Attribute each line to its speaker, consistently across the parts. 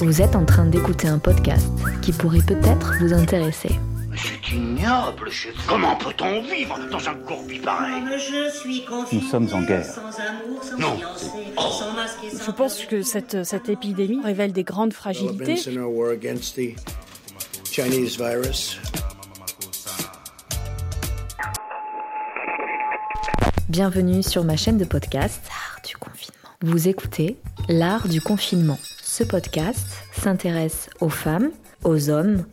Speaker 1: Vous êtes en train d'écouter un podcast qui pourrait peut-être vous intéresser.
Speaker 2: C'est ignoble, chef. Comment peut-on vivre dans un courbi pareil
Speaker 3: Nous sommes en guerre.
Speaker 2: Non.
Speaker 4: Je pense que cette, cette épidémie révèle des grandes fragilités.
Speaker 1: Bienvenue sur ma chaîne de podcast L'Art du confinement. Vous écoutez L'Art du confinement. Ce podcast s'intéresse aux femmes, aux hommes,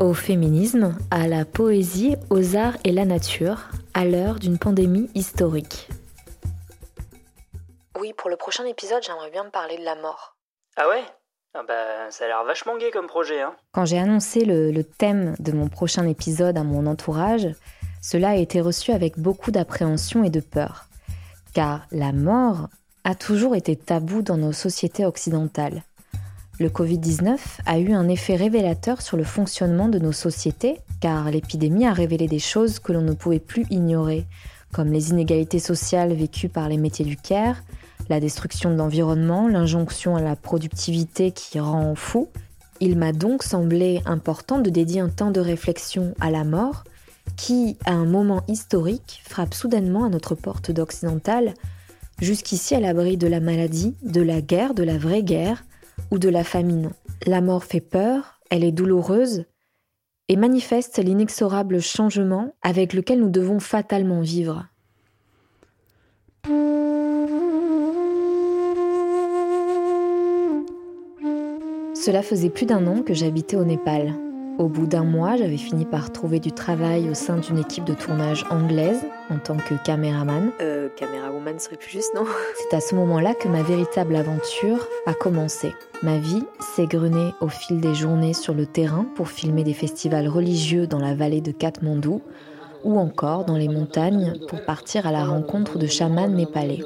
Speaker 1: au féminisme, à la poésie, aux arts et la nature, à l'heure d'une pandémie historique. Oui, pour le prochain épisode, j'aimerais bien me parler de la mort.
Speaker 5: Ah ouais? Ah bah, ça a l'air vachement gai comme projet, hein.
Speaker 1: Quand j'ai annoncé le, le thème de mon prochain épisode à mon entourage, cela a été reçu avec beaucoup d'appréhension et de peur. Car la mort a toujours été tabou dans nos sociétés occidentales. Le Covid-19 a eu un effet révélateur sur le fonctionnement de nos sociétés, car l'épidémie a révélé des choses que l'on ne pouvait plus ignorer, comme les inégalités sociales vécues par les métiers du care, la destruction de l'environnement, l'injonction à la productivité qui rend fou. Il m'a donc semblé important de dédier un temps de réflexion à la mort, qui, à un moment historique, frappe soudainement à notre porte d'occidentale, jusqu'ici à l'abri de la maladie, de la guerre, de la vraie guerre ou de la famine. La mort fait peur, elle est douloureuse et manifeste l'inexorable changement avec lequel nous devons fatalement vivre. Cela faisait plus d'un an que j'habitais au Népal. Au bout d'un mois, j'avais fini par trouver du travail au sein d'une équipe de tournage anglaise en tant que caméraman.
Speaker 4: Euh, camérawoman serait plus juste, non?
Speaker 1: C'est à ce moment-là que ma véritable aventure a commencé. Ma vie s'est grenée au fil des journées sur le terrain pour filmer des festivals religieux dans la vallée de Katmandou ou encore dans les montagnes pour partir à la rencontre de chamans népalais.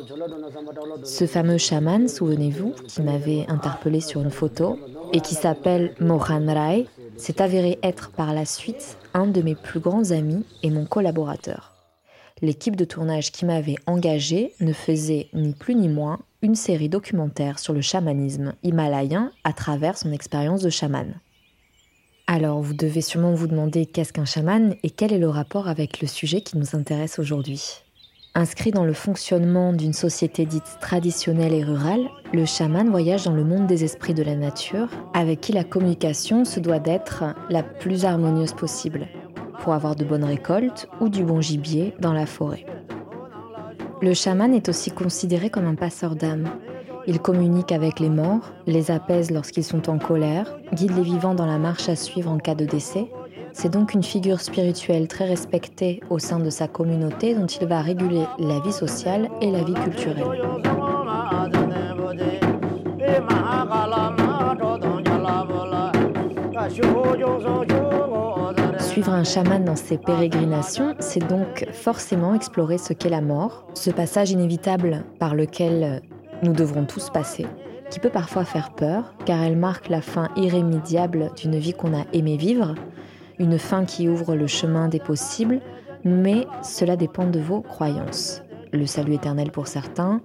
Speaker 1: Ce fameux chaman, souvenez-vous, qui m'avait interpellé sur une photo et qui s'appelle Mohan Rai, s'est avéré être par la suite un de mes plus grands amis et mon collaborateur. L'équipe de tournage qui m'avait engagé ne faisait ni plus ni moins une série documentaire sur le chamanisme himalayen à travers son expérience de chaman. Alors vous devez sûrement vous demander qu'est-ce qu'un chaman et quel est le rapport avec le sujet qui nous intéresse aujourd'hui. Inscrit dans le fonctionnement d'une société dite traditionnelle et rurale, le chaman voyage dans le monde des esprits de la nature, avec qui la communication se doit d'être la plus harmonieuse possible, pour avoir de bonnes récoltes ou du bon gibier dans la forêt. Le chaman est aussi considéré comme un passeur d'âme. Il communique avec les morts, les apaise lorsqu'ils sont en colère, guide les vivants dans la marche à suivre en cas de décès, c'est donc une figure spirituelle très respectée au sein de sa communauté dont il va réguler la vie sociale et la vie culturelle. Suivre un chaman dans ses pérégrinations, c'est donc forcément explorer ce qu'est la mort, ce passage inévitable par lequel nous devrons tous passer, qui peut parfois faire peur, car elle marque la fin irrémédiable d'une vie qu'on a aimé vivre, une fin qui ouvre le chemin des possibles, mais cela dépend de vos croyances. Le salut éternel pour certains,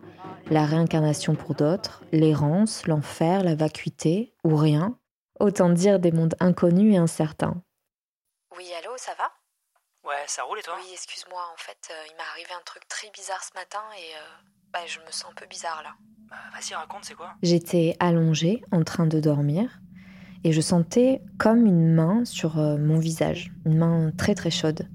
Speaker 1: la réincarnation pour d'autres, l'errance, l'enfer, la vacuité ou rien. Autant dire des mondes inconnus et incertains.
Speaker 4: Oui, allô, ça va?
Speaker 5: Ouais, ça roule et toi?
Speaker 4: Oui, excuse-moi, en fait, euh, il m'est arrivé un truc très bizarre ce matin et euh, bah, je me sens un peu bizarre là.
Speaker 5: Bah, vas-y, raconte, c'est quoi?
Speaker 1: J'étais allongée en train de dormir et je sentais comme une main sur euh, mon visage, une main très très chaude.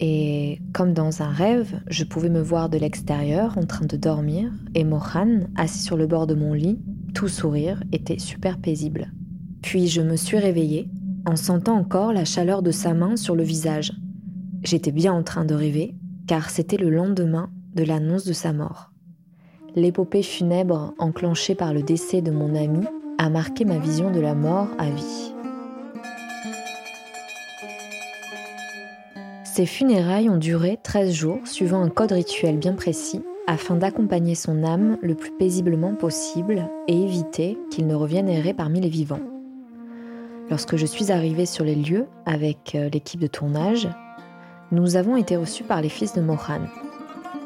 Speaker 1: Et comme dans un rêve, je pouvais me voir de l'extérieur en train de dormir et Mohan, assis sur le bord de mon lit, tout sourire, était super paisible. Puis je me suis réveillée en sentant encore la chaleur de sa main sur le visage. J'étais bien en train de rêver, car c'était le lendemain de l'annonce de sa mort. L'épopée funèbre enclenchée par le décès de mon ami a marqué ma vision de la mort à vie. Ces funérailles ont duré 13 jours suivant un code rituel bien précis afin d'accompagner son âme le plus paisiblement possible et éviter qu'il ne revienne errer parmi les vivants. Lorsque je suis arrivée sur les lieux avec euh, l'équipe de tournage, nous avons été reçus par les fils de Mohan.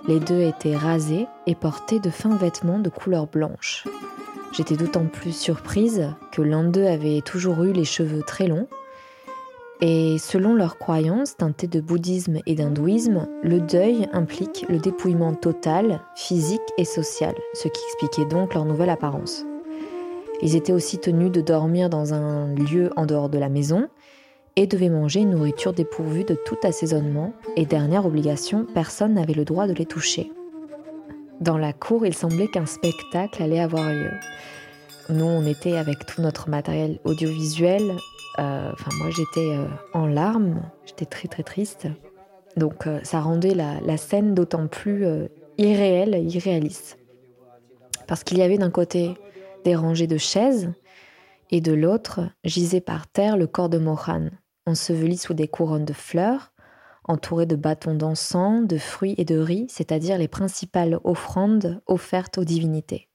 Speaker 1: Les deux étaient rasés et portaient de fins vêtements de couleur blanche. J'étais d'autant plus surprise que l'un d'eux avait toujours eu les cheveux très longs. Et selon leurs croyances, teintées de bouddhisme et d'hindouisme, le deuil implique le dépouillement total, physique et social, ce qui expliquait donc leur nouvelle apparence. Ils étaient aussi tenus de dormir dans un lieu en dehors de la maison et devaient manger une nourriture dépourvue de tout assaisonnement, et dernière obligation, personne n'avait le droit de les toucher. Dans la cour, il semblait qu'un spectacle allait avoir lieu. Nous, on était avec tout notre matériel audiovisuel. Euh, moi, j'étais euh, en larmes. J'étais très, très triste. Donc, euh, ça rendait la, la scène d'autant plus irréelle, irréaliste. Parce qu'il y avait d'un côté des rangées de chaises et de l'autre gisait par terre le corps de Mohan, enseveli sous des couronnes de fleurs, entouré de bâtons d'encens, de fruits et de riz, c'est-à-dire les principales offrandes offertes aux divinités.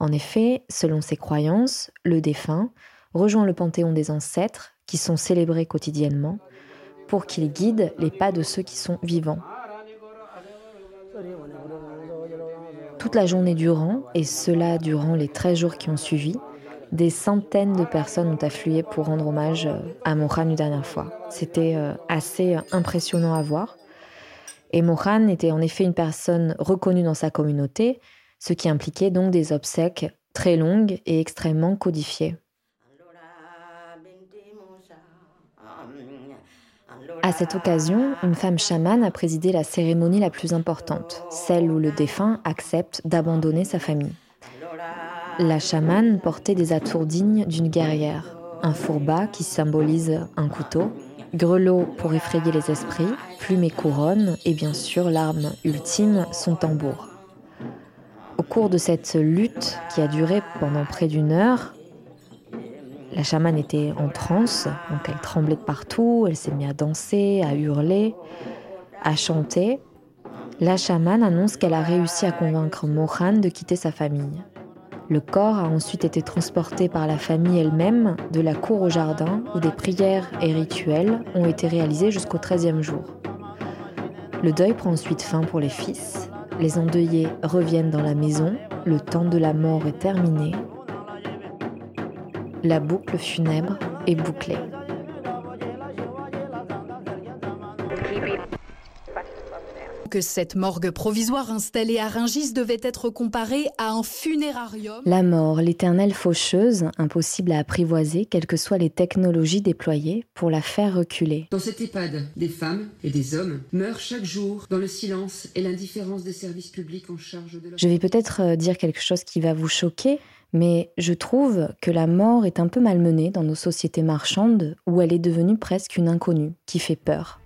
Speaker 1: En effet, selon ses croyances, le défunt rejoint le panthéon des ancêtres, qui sont célébrés quotidiennement, pour qu'il guide les pas de ceux qui sont vivants. Toute la journée durant, et cela durant les 13 jours qui ont suivi, des centaines de personnes ont afflué pour rendre hommage euh, à Mohan une dernière fois. C'était euh, assez euh, impressionnant à voir. Et Mohan était en effet une personne reconnue dans sa communauté, ce qui impliquait donc des obsèques très longues et extrêmement codifiées. À cette occasion, une femme chamane a présidé la cérémonie la plus importante, celle où le défunt accepte d'abandonner sa famille. La chamane portait des atours dignes d'une guerrière. Un fourba qui symbolise un couteau, grelot pour effrayer les esprits, plume et couronne, et bien sûr l'arme ultime, son tambour. Au cours de cette lutte qui a duré pendant près d'une heure, la chamane était en transe, donc elle tremblait de partout, elle s'est mise à danser, à hurler, à chanter. La chamane annonce qu'elle a réussi à convaincre Mohan de quitter sa famille. Le corps a ensuite été transporté par la famille elle-même de la cour au jardin où des prières et rituels ont été réalisés jusqu'au 13e jour. Le deuil prend ensuite fin pour les fils. Les endeuillés reviennent dans la maison. Le temps de la mort est terminé. La boucle funèbre est bouclée.
Speaker 6: Que cette morgue provisoire installée à Ringis devait être comparée à un funérarium.
Speaker 1: La mort, l'éternelle faucheuse, impossible à apprivoiser, quelles que soient les technologies déployées pour la faire reculer.
Speaker 7: Dans cette EHPAD, des femmes et des hommes meurent chaque jour dans le silence et l'indifférence des services publics en charge de leur...
Speaker 1: Je vais peut-être euh, dire quelque chose qui va vous choquer, mais je trouve que la mort est un peu malmenée dans nos sociétés marchandes où elle est devenue presque une inconnue qui fait peur.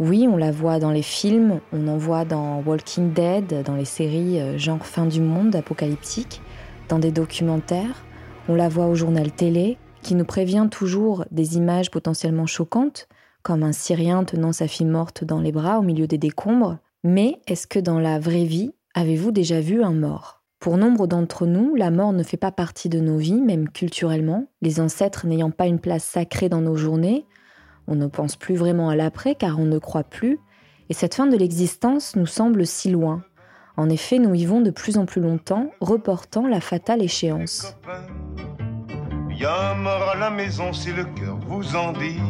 Speaker 1: Oui, on la voit dans les films, on en voit dans Walking Dead, dans les séries euh, genre fin du monde, apocalyptique, dans des documentaires, on la voit au journal télé, qui nous prévient toujours des images potentiellement choquantes, comme un Syrien tenant sa fille morte dans les bras au milieu des décombres. Mais est-ce que dans la vraie vie, avez-vous déjà vu un mort? Pour nombre d'entre nous, la mort ne fait pas partie de nos vies, même culturellement, les ancêtres n'ayant pas une place sacrée dans nos journées, on ne pense plus vraiment à l'après car on ne croit plus, et cette fin de l'existence nous semble si loin. En effet, nous vivons de plus en plus longtemps, reportant la fatale échéance.
Speaker 8: à la maison si le cœur vous en dit.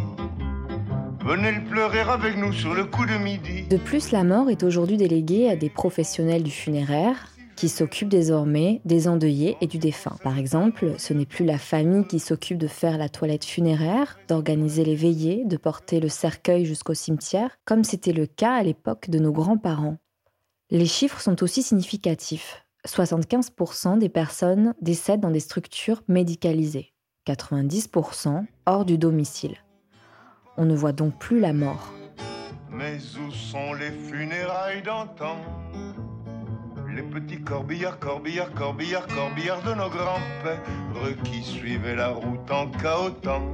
Speaker 8: Venez le pleurer avec nous sur le coup de midi.
Speaker 1: De plus, la mort est aujourd'hui déléguée à des professionnels du funéraire, qui s'occupe désormais des endeuillés et du défunt. Par exemple, ce n'est plus la famille qui s'occupe de faire la toilette funéraire, d'organiser les veillées, de porter le cercueil jusqu'au cimetière, comme c'était le cas à l'époque de nos grands-parents. Les chiffres sont aussi significatifs. 75% des personnes décèdent dans des structures médicalisées, 90% hors du domicile. On ne voit donc plus la mort.
Speaker 8: Mais où sont les funérailles d'antan? Les petits corbillards, corbillards, corbillards, corbillards de nos grands-pères qui suivaient la route en cahotant.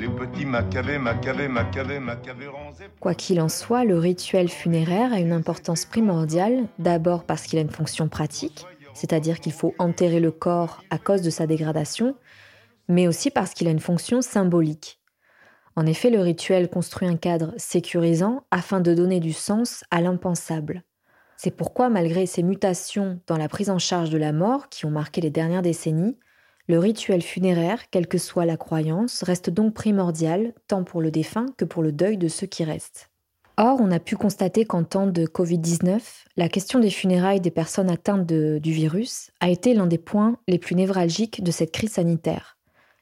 Speaker 8: Les petits macabés, macabés, macabés, macabés
Speaker 1: Quoi qu'il en soit, le rituel funéraire a une importance primordiale, d'abord parce qu'il a une fonction pratique, c'est-à-dire qu'il faut enterrer le corps à cause de sa dégradation, mais aussi parce qu'il a une fonction symbolique. En effet, le rituel construit un cadre sécurisant afin de donner du sens à l'impensable. C'est pourquoi, malgré ces mutations dans la prise en charge de la mort qui ont marqué les dernières décennies, le rituel funéraire, quelle que soit la croyance, reste donc primordial, tant pour le défunt que pour le deuil de ceux qui restent. Or, on a pu constater qu'en temps de Covid-19, la question des funérailles des personnes atteintes du virus a été l'un des points les plus névralgiques de cette crise sanitaire.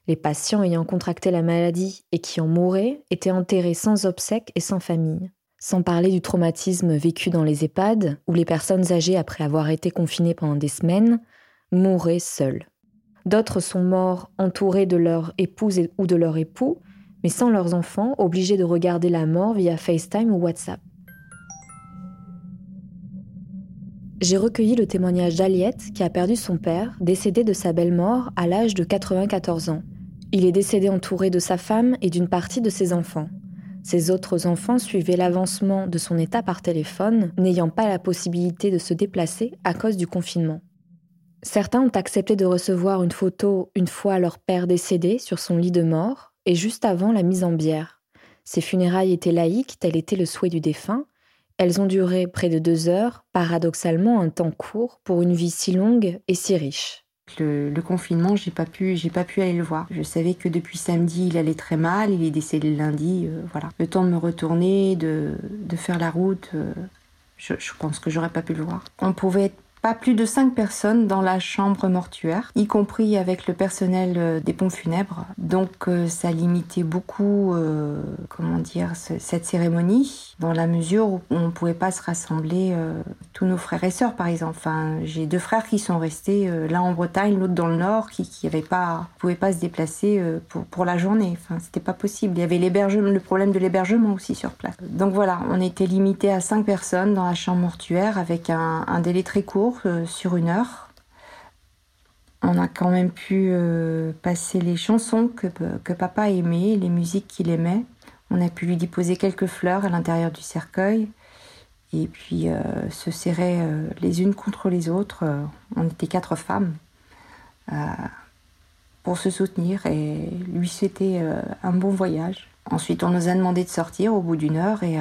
Speaker 1: Les patients ayant contracté la maladie et qui en mouraient étaient enterrés sans obsèques et sans famille. Sans parler du traumatisme vécu dans les EHPAD, où les personnes âgées, après avoir été confinées pendant des semaines, mouraient seules. D'autres sont morts entourés de leur épouse ou de leur époux, mais sans leurs enfants, obligés de regarder la mort via FaceTime ou WhatsApp. J'ai recueilli le témoignage d'Aliette qui a perdu son père, décédé de sa belle-mort à l'âge de 94 ans. Il est décédé entouré de sa femme et d'une partie de ses enfants. Ses autres enfants suivaient l'avancement de son état par téléphone, n'ayant pas la possibilité de se déplacer à cause du confinement. Certains ont accepté de recevoir une photo une fois leur père décédé sur son lit de mort, et juste avant la mise en bière. Ces funérailles étaient laïques, tel était le souhait du défunt. Elles ont duré près de deux heures, paradoxalement un temps court pour une vie si longue et si riche.
Speaker 9: Le, confinement, j'ai pas pu, j'ai pas pu aller le voir. Je savais que depuis samedi, il allait très mal. Il est décédé lundi. Euh, voilà. Le temps de me retourner, de, de faire la route, euh, je, je, pense que j'aurais pas pu le voir. On pouvait être plus de cinq personnes dans la chambre mortuaire, y compris avec le personnel euh, des pompes funèbres. Donc euh, ça limitait beaucoup, euh, comment dire, cette cérémonie, dans la mesure où on ne pouvait pas se rassembler tous nos frères et sœurs, par exemple. Enfin, j'ai deux frères qui sont restés, l'un en Bretagne, l'autre dans le Nord, qui ne pas, pouvaient pas se déplacer pour, pour la journée. Enfin, c'était pas possible. Il y avait le problème de l'hébergement aussi sur place. Donc voilà, on était limité à cinq personnes dans la chambre mortuaire avec un délai très court euh, sur une heure. On a quand même pu euh, passer les chansons que, que papa aimait, les musiques qu'il aimait. On a pu lui déposer quelques fleurs à l'intérieur du cercueil et puis euh, se serrer les unes contre les autres. on était quatre femmes pour se soutenir et lui souhaiter un bon voyage. Ensuite, on nous a demandé de sortir au bout d'une heure et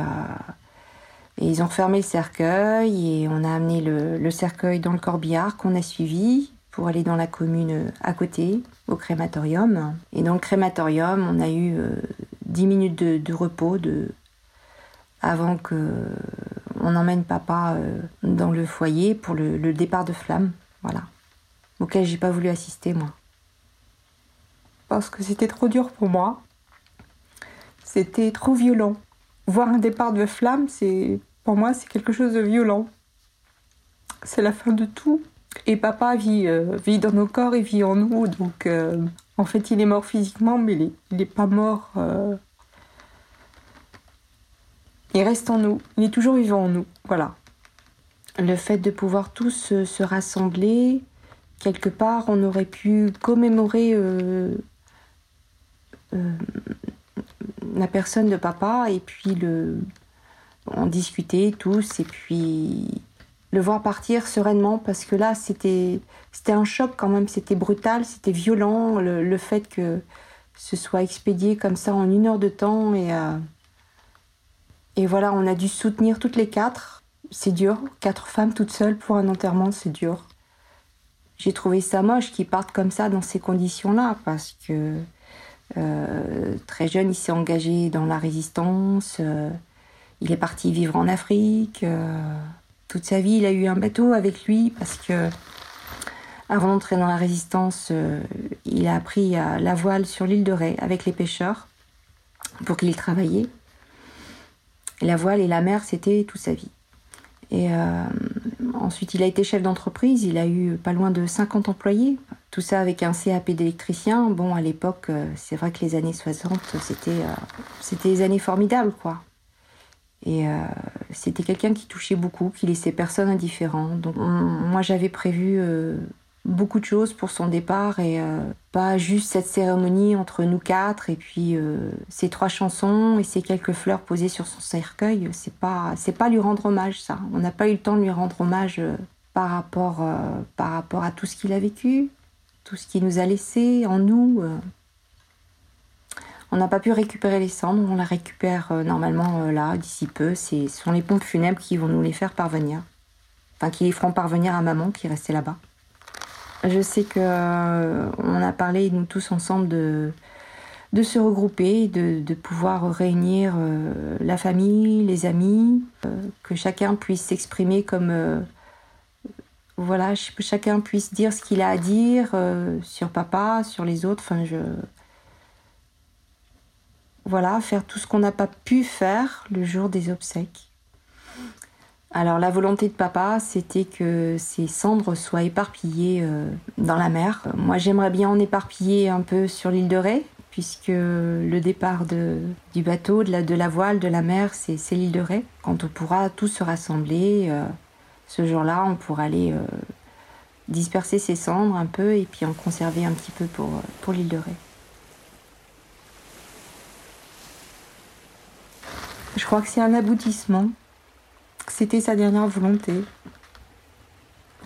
Speaker 9: et ils ont fermé le cercueil et on a amené le, cercueil dans le corbillard qu'on a suivi pour aller dans la commune à côté, au crématorium. Et dans le crématorium, on a eu euh, dix 10 minutes de, repos avant que on emmène papa euh, dans le foyer pour le, le départ de flamme. Voilà. Auquel j'ai pas voulu assister, moi. Parce que c'était trop dur pour moi. C'était trop violent. Voir un départ de flamme, c'est pour moi, c'est quelque chose de violent. C'est la fin de tout. Et papa vit, euh, vit dans nos corps et vit en nous. Donc, euh, en fait, il est mort physiquement, mais il n'est pas mort. Euh, il reste en nous. Il est toujours vivant en nous. Voilà. Le fait de pouvoir tous se rassembler, quelque part, on aurait pu commémorer la personne de papa et puis le, on discutait tous et puis le voir partir sereinement parce que là c'était c'était un choc quand même c'était brutal c'était violent le, fait que ce soit expédié comme ça en une heure de temps et euh, et voilà on a dû soutenir toutes les quatre c'est dur quatre femmes toutes seules pour un enterrement c'est dur j'ai trouvé ça moche qu'ils partent comme ça dans ces conditions là parce que euh, très jeune, il s'est engagé dans la résistance. Euh, il est parti vivre en Afrique. Euh, toute sa vie, il a eu un bateau avec lui parce que, avant d'entrer dans la résistance, il a appris la voile sur l'île de Ré avec les pêcheurs pour qu'il travaillait. La voile et la mer, c'était toute sa vie. Et ensuite, il a été chef d'entreprise. Il a eu pas loin de 50 employés. Tout ça avec un CAP d'électricien. Bon, à l'époque, euh, c'est vrai que les années 60, c'était euh, c'était des années formidables, quoi. Et euh, c'était quelqu'un qui touchait beaucoup, qui laissait personne indifférent. Donc moi, j'avais prévu beaucoup de choses pour son départ et pas juste cette cérémonie entre nous quatre et puis ces trois chansons et ces quelques fleurs posées sur son cercueil. C'est pas c'est pas lui rendre hommage, ça. On n'a pas eu le temps de lui rendre hommage par rapport par rapport à tout ce qu'il a vécu tout ce qui nous a laissé en nous. On n'a pas pu récupérer les cendres, on la récupère euh, normalement euh, là, d'ici peu. Ce sont les pompes funèbres qui vont nous les faire parvenir. enfin qui les feront parvenir à maman qui restait là-bas. Je sais que euh, on a parlé nous tous ensemble de de se regrouper, de, de pouvoir réunir la famille, les amis, que chacun puisse s'exprimer comme voilà, chacun puisse dire ce qu'il a à dire sur papa, sur les autres. Enfin, je voilà, faire tout ce qu'on n'a pas pu faire le jour des obsèques. Alors la volonté de papa, c'était que ces cendres soient éparpillées euh, dans la mer. Moi, j'aimerais bien en éparpiller un peu sur l'île de Ré, puisque le départ du bateau, de la, voile, de la mer, c'est l'île de Ré. Quand on pourra tous se rassembler, euh, ce jour-là, on pourra aller euh, disperser ces cendres un peu et puis en conserver un petit peu pour, pour l'île de Ré. Je crois que c'est un aboutissement c'était sa dernière volonté.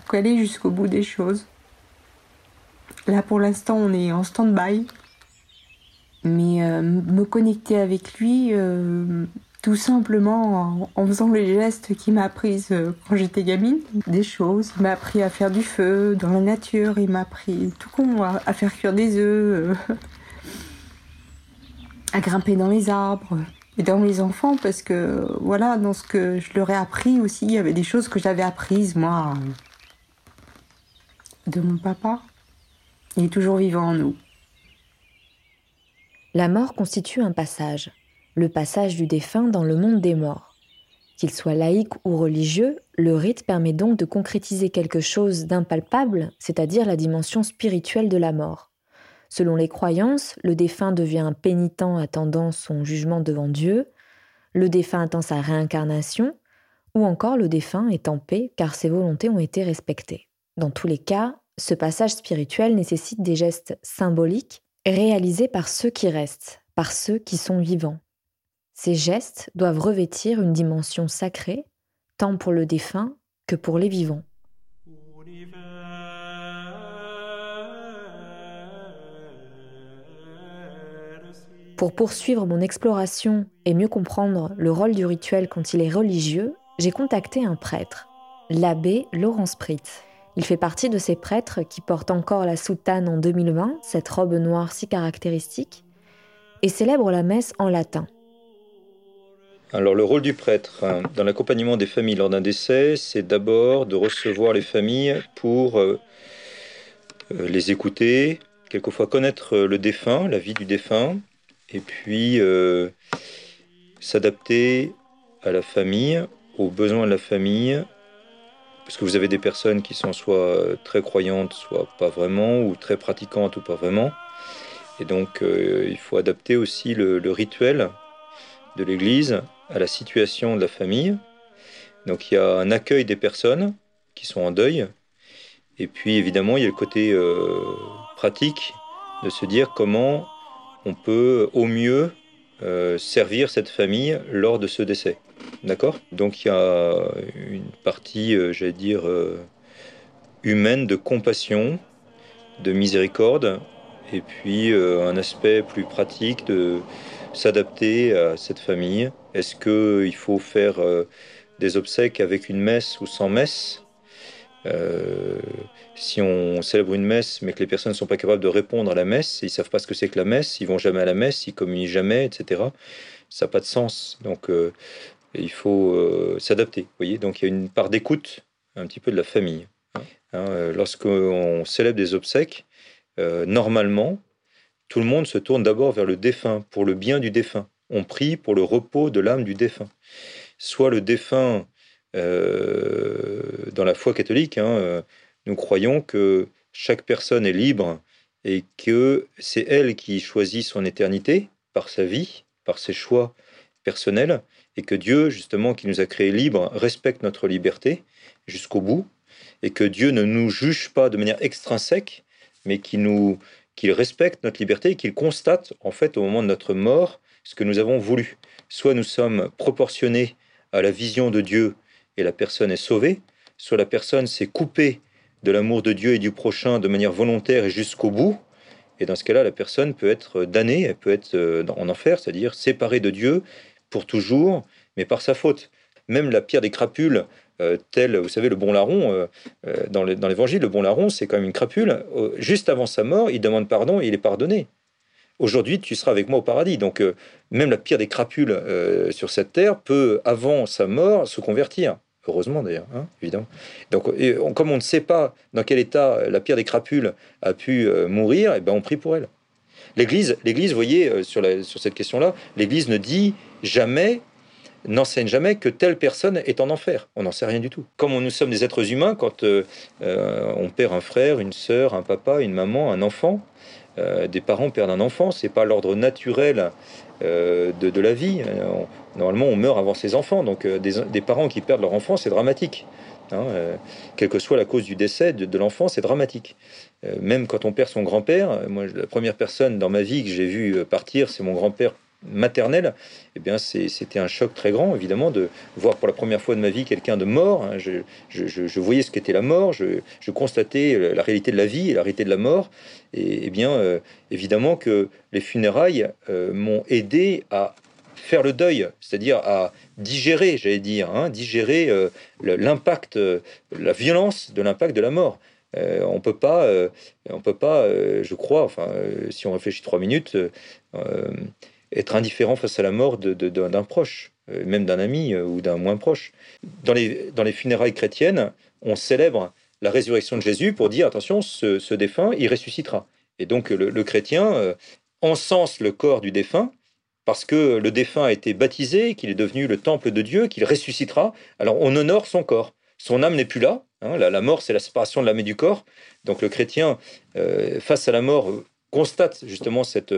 Speaker 9: Pour aller jusqu'au bout des choses. Là, pour l'instant, on est en stand-by. Mais euh, me connecter avec lui, euh, tout simplement en, faisant les gestes qu'il m'a appris euh, quand j'étais gamine. Des choses. Il m'a appris à faire du feu dans la nature. Il m'a appris tout con à faire cuire des œufs. à grimper dans les arbres dans mes enfants parce que voilà, dans ce que je leur ai appris aussi, il y avait des choses que j'avais apprises moi de mon papa. Il est toujours vivant en nous.
Speaker 1: La mort constitue un passage, le passage du défunt dans le monde des morts. Qu'il soit laïque ou religieux, le rite permet donc de concrétiser quelque chose d'impalpable, c'est-à-dire la dimension spirituelle de la mort. Selon les croyances, le défunt devient un pénitent attendant son jugement devant Dieu, le défunt attend sa réincarnation, ou encore le défunt est en paix car ses volontés ont été respectées. Dans tous les cas, ce passage spirituel nécessite des gestes symboliques réalisés par ceux qui restent, par ceux qui sont vivants. Ces gestes doivent revêtir une dimension sacrée, tant pour le défunt que pour les vivants. Pour poursuivre mon exploration et mieux comprendre le rôle du rituel quand il est religieux, j'ai contacté un prêtre, l'abbé Laurence Prit. Il fait partie de ces prêtres qui portent encore la soutane en 2020, cette robe noire si caractéristique, et célèbre la messe en latin.
Speaker 10: Alors le rôle du prêtre hein, dans l'accompagnement des familles lors d'un décès, c'est d'abord de recevoir les familles pour euh, euh, les écouter, quelquefois connaître le défunt, la vie du défunt, et puis euh, s'adapter à la famille, aux besoins de la famille, parce que vous avez des personnes qui sont soit très croyantes, soit pas vraiment, ou très pratiquantes ou pas vraiment. Et donc euh, il faut adapter aussi le, rituel de l'Église à la situation de la famille. Donc il y a un accueil des personnes qui sont en deuil, et puis évidemment il y a le côté euh, pratique de se dire comment on peut au mieux euh, servir cette famille lors de ce décès. D'accord? Donc il y a une partie, euh, j'allais dire, euh, humaine de compassion, de miséricorde, et puis un aspect plus pratique de s'adapter à cette famille. Est-ce qu'il faut faire des obsèques avec une messe ou sans messe? Si on célèbre une messe, mais que les personnes ne sont pas capables de répondre à la messe, ils ne savent pas ce que c'est que la messe, ils vont jamais à la messe, ils communient jamais, etc. Ça n'a pas de sens. Donc, euh, il faut euh, s'adapter. Voyez, donc il y a une part d'écoute, un petit peu de la famille. Hein. Hein, lorsqu'on célèbre des obsèques, normalement, tout le monde se tourne d'abord vers le défunt, pour le bien du défunt. On prie pour le repos de l'âme du défunt. Soit le défunt euh, dans la foi catholique, hein, euh, nous croyons que chaque personne est libre et que c'est elle qui choisit son éternité par sa vie, par ses choix personnels, et que Dieu, justement, qui nous a créés libres, respecte notre liberté jusqu'au bout, et que Dieu ne nous juge pas de manière extrinsèque, mais qu'il respecte notre liberté et qu'il constate, en fait, au moment de notre mort, ce que nous avons voulu. Soit nous sommes proportionnés à la vision de Dieu et la personne est sauvée, soit la personne s'est coupée de l'amour de Dieu et du prochain de manière volontaire et jusqu'au bout. Et dans ce cas-là, la personne peut être damnée, elle peut être euh, en enfer, c'est-à-dire séparée de Dieu pour toujours, mais par sa faute. même la pierre des crapules, euh, telle, vous savez, le bon larron, euh, euh, dans l'évangile, le bon larron, c'est quand même une crapule. juste avant sa mort, il demande pardon et il est pardonné. Aujourd'hui, tu seras avec moi au paradis. Donc, même la pire des crapules sur cette terre peut, avant sa mort, se convertir. Heureusement d'ailleurs, hein, évidemment. Donc, comme on ne sait pas dans quel état la pire des crapules a pu mourir, et eh ben on prie pour elle. L'Église, l'Église, voyez, sur, sur cette question-là, l'Église ne dit jamais n'enseigne jamais que telle personne est en enfer. On n'en sait rien du tout. Comme nous sommes des êtres humains, quand euh, euh, on perd un frère, une sœur, un papa, une maman, un enfant, euh, des parents perdent un enfant, c'est pas l'ordre naturel de, la vie. normalement, on meurt avant ses enfants, donc des, parents qui perdent leur enfant, c'est dramatique. Hein, quelle que soit la cause du décès de, de l'enfant, c'est dramatique. même quand on perd son grand-père, moi, la première personne dans ma vie que j'ai vu partir, c'est mon grand-père maternelle, eh bien, c'était un choc très grand, évidemment, de voir pour la première fois de ma vie quelqu'un de mort. Hein. Je, voyais ce qu'était la mort, je, constatais la réalité de la vie et la réalité de la mort. Et, eh bien, euh, évidemment que les funérailles euh, m'ont aidé à faire le deuil, c'est-à-dire à digérer, j'allais dire, hein, digérer euh, l'impact, la violence de l'impact de la mort. on peut pas, on peut pas, je crois, enfin, si on réfléchit trois minutes, être indifférent face à la mort d'un proche, euh, même d'un ami euh, ou d'un moins proche. Dans les, dans les funérailles chrétiennes, on célèbre la résurrection de Jésus pour dire attention, ce, défunt, il ressuscitera. Et donc le, chrétien euh, encense le corps du défunt parce que le défunt a été baptisé, qu'il est devenu le temple de Dieu, qu'il ressuscitera. Alors on honore son corps. Son âme n'est plus là. Hein. la, mort, c'est la séparation de l'âme et du corps. Donc le chrétien, face à la mort, constate justement cette,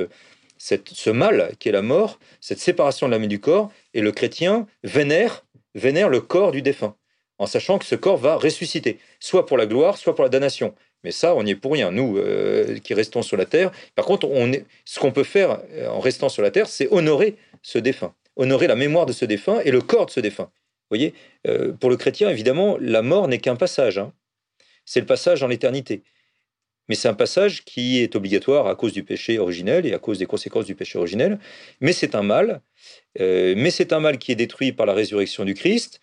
Speaker 10: ce mal qui est la mort, cette séparation de l'âme et du corps, et le chrétien vénère, vénère le corps du défunt, en sachant que ce corps va ressusciter, soit pour la gloire, soit pour la damnation. Mais ça, on n'y est pour rien, nous euh, qui restons sur la terre. Par contre, on est, ce qu'on peut faire euh, en restant sur la terre, c'est honorer ce défunt, honorer la mémoire de ce défunt et le corps de ce défunt. Vous voyez, euh, pour le chrétien, évidemment, la mort n'est qu'un passage. Hein. C'est le passage dans l'éternité. Mais c'est un passage qui est obligatoire à cause du péché originel et à cause des conséquences du péché originel. Mais c'est un mal. Euh, mais c'est un mal qui est détruit par la résurrection du Christ.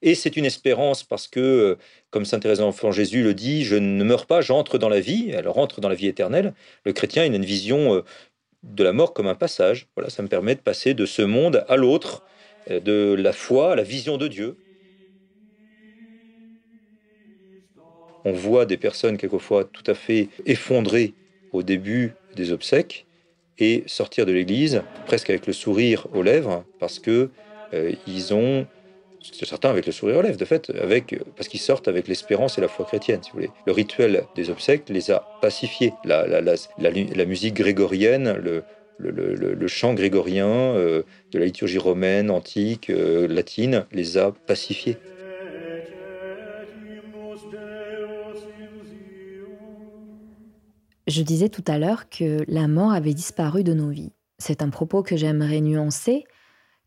Speaker 10: Et c'est une espérance parce que, euh, comme Saint Thérèse d'Enfant Jésus le dit, je ne meurs pas, j'entre dans la vie. Elle rentre dans la vie éternelle. Le chrétien il a une vision euh, de la mort comme un passage. Voilà, ça me permet de passer de ce monde à l'autre, de la foi à la vision de Dieu. On voit des personnes quelquefois tout à fait effondrées au début des obsèques et sortir de l'église presque avec le sourire aux lèvres parce que euh, ils ont certains avec le sourire aux lèvres de fait parce qu'ils sortent avec l'espérance et la foi chrétienne si vous voulez. Le rituel des obsèques les a pacifiés. La, musique grégorienne le, le, chant grégorien euh, de la liturgie romaine antique euh, latine les a pacifiés
Speaker 1: Je disais tout à l'heure que la mort avait disparu de nos vies. C'est un propos que j'aimerais nuancer,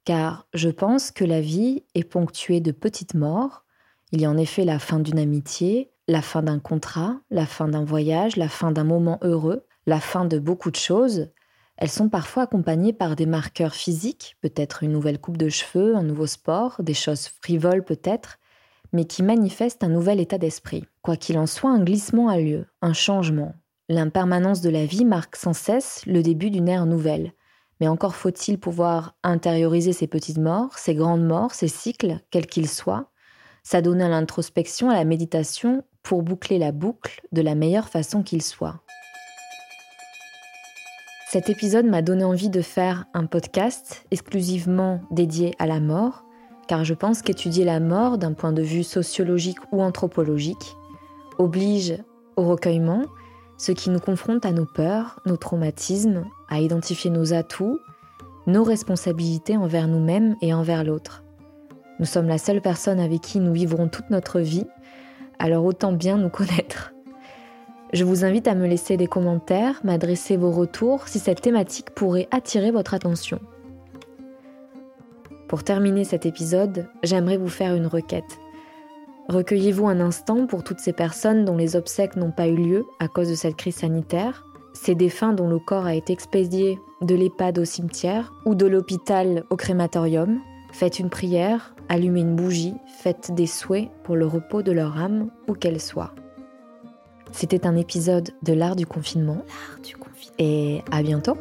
Speaker 1: car je pense que la vie est ponctuée de petites morts. Il y a en effet la fin d'une amitié, la fin d'un contrat, la fin d'un voyage, la fin d'un moment heureux, la fin de beaucoup de choses. Elles sont parfois accompagnées par des marqueurs physiques, peut-être une nouvelle coupe de cheveux, un nouveau sport, des choses frivoles peut-être, mais qui manifestent un nouvel état d'esprit. Quoi qu'il en soit, un glissement a lieu, un changement, L'impermanence de la vie marque sans cesse le début d'une ère nouvelle. Mais encore faut-il pouvoir intérioriser ces petites morts, ces grandes morts, ces cycles, quels qu'ils soient, s'adonner à l'introspection, à la méditation, pour boucler la boucle de la meilleure façon qu'il soit. Cet épisode m'a donné envie de faire un podcast exclusivement dédié à la mort, car je pense qu'étudier la mort d'un point de vue sociologique ou anthropologique oblige au recueillement, ce qui nous confronte à nos peurs, nos traumatismes, à identifier nos atouts, nos responsabilités envers nous-mêmes et envers l'autre. Nous sommes la seule personne avec qui nous vivrons toute notre vie, alors autant bien nous connaître. Je vous invite à me laisser des commentaires, m'adresser vos retours si cette thématique pourrait attirer votre attention. Pour terminer cet épisode, j'aimerais vous faire une requête. Recueillez-vous un instant pour toutes ces personnes dont les obsèques n'ont pas eu lieu à cause de cette crise sanitaire, ces défunts dont le corps a été expédié de l'EHPAD au cimetière ou de l'hôpital au crématorium. Faites une prière, allumer une bougie, faites des souhaits pour le repos de leur âme, où qu'elle soit. C'était un épisode de l'art du confinement.
Speaker 6: L'art du confinement.
Speaker 1: Et à bientôt.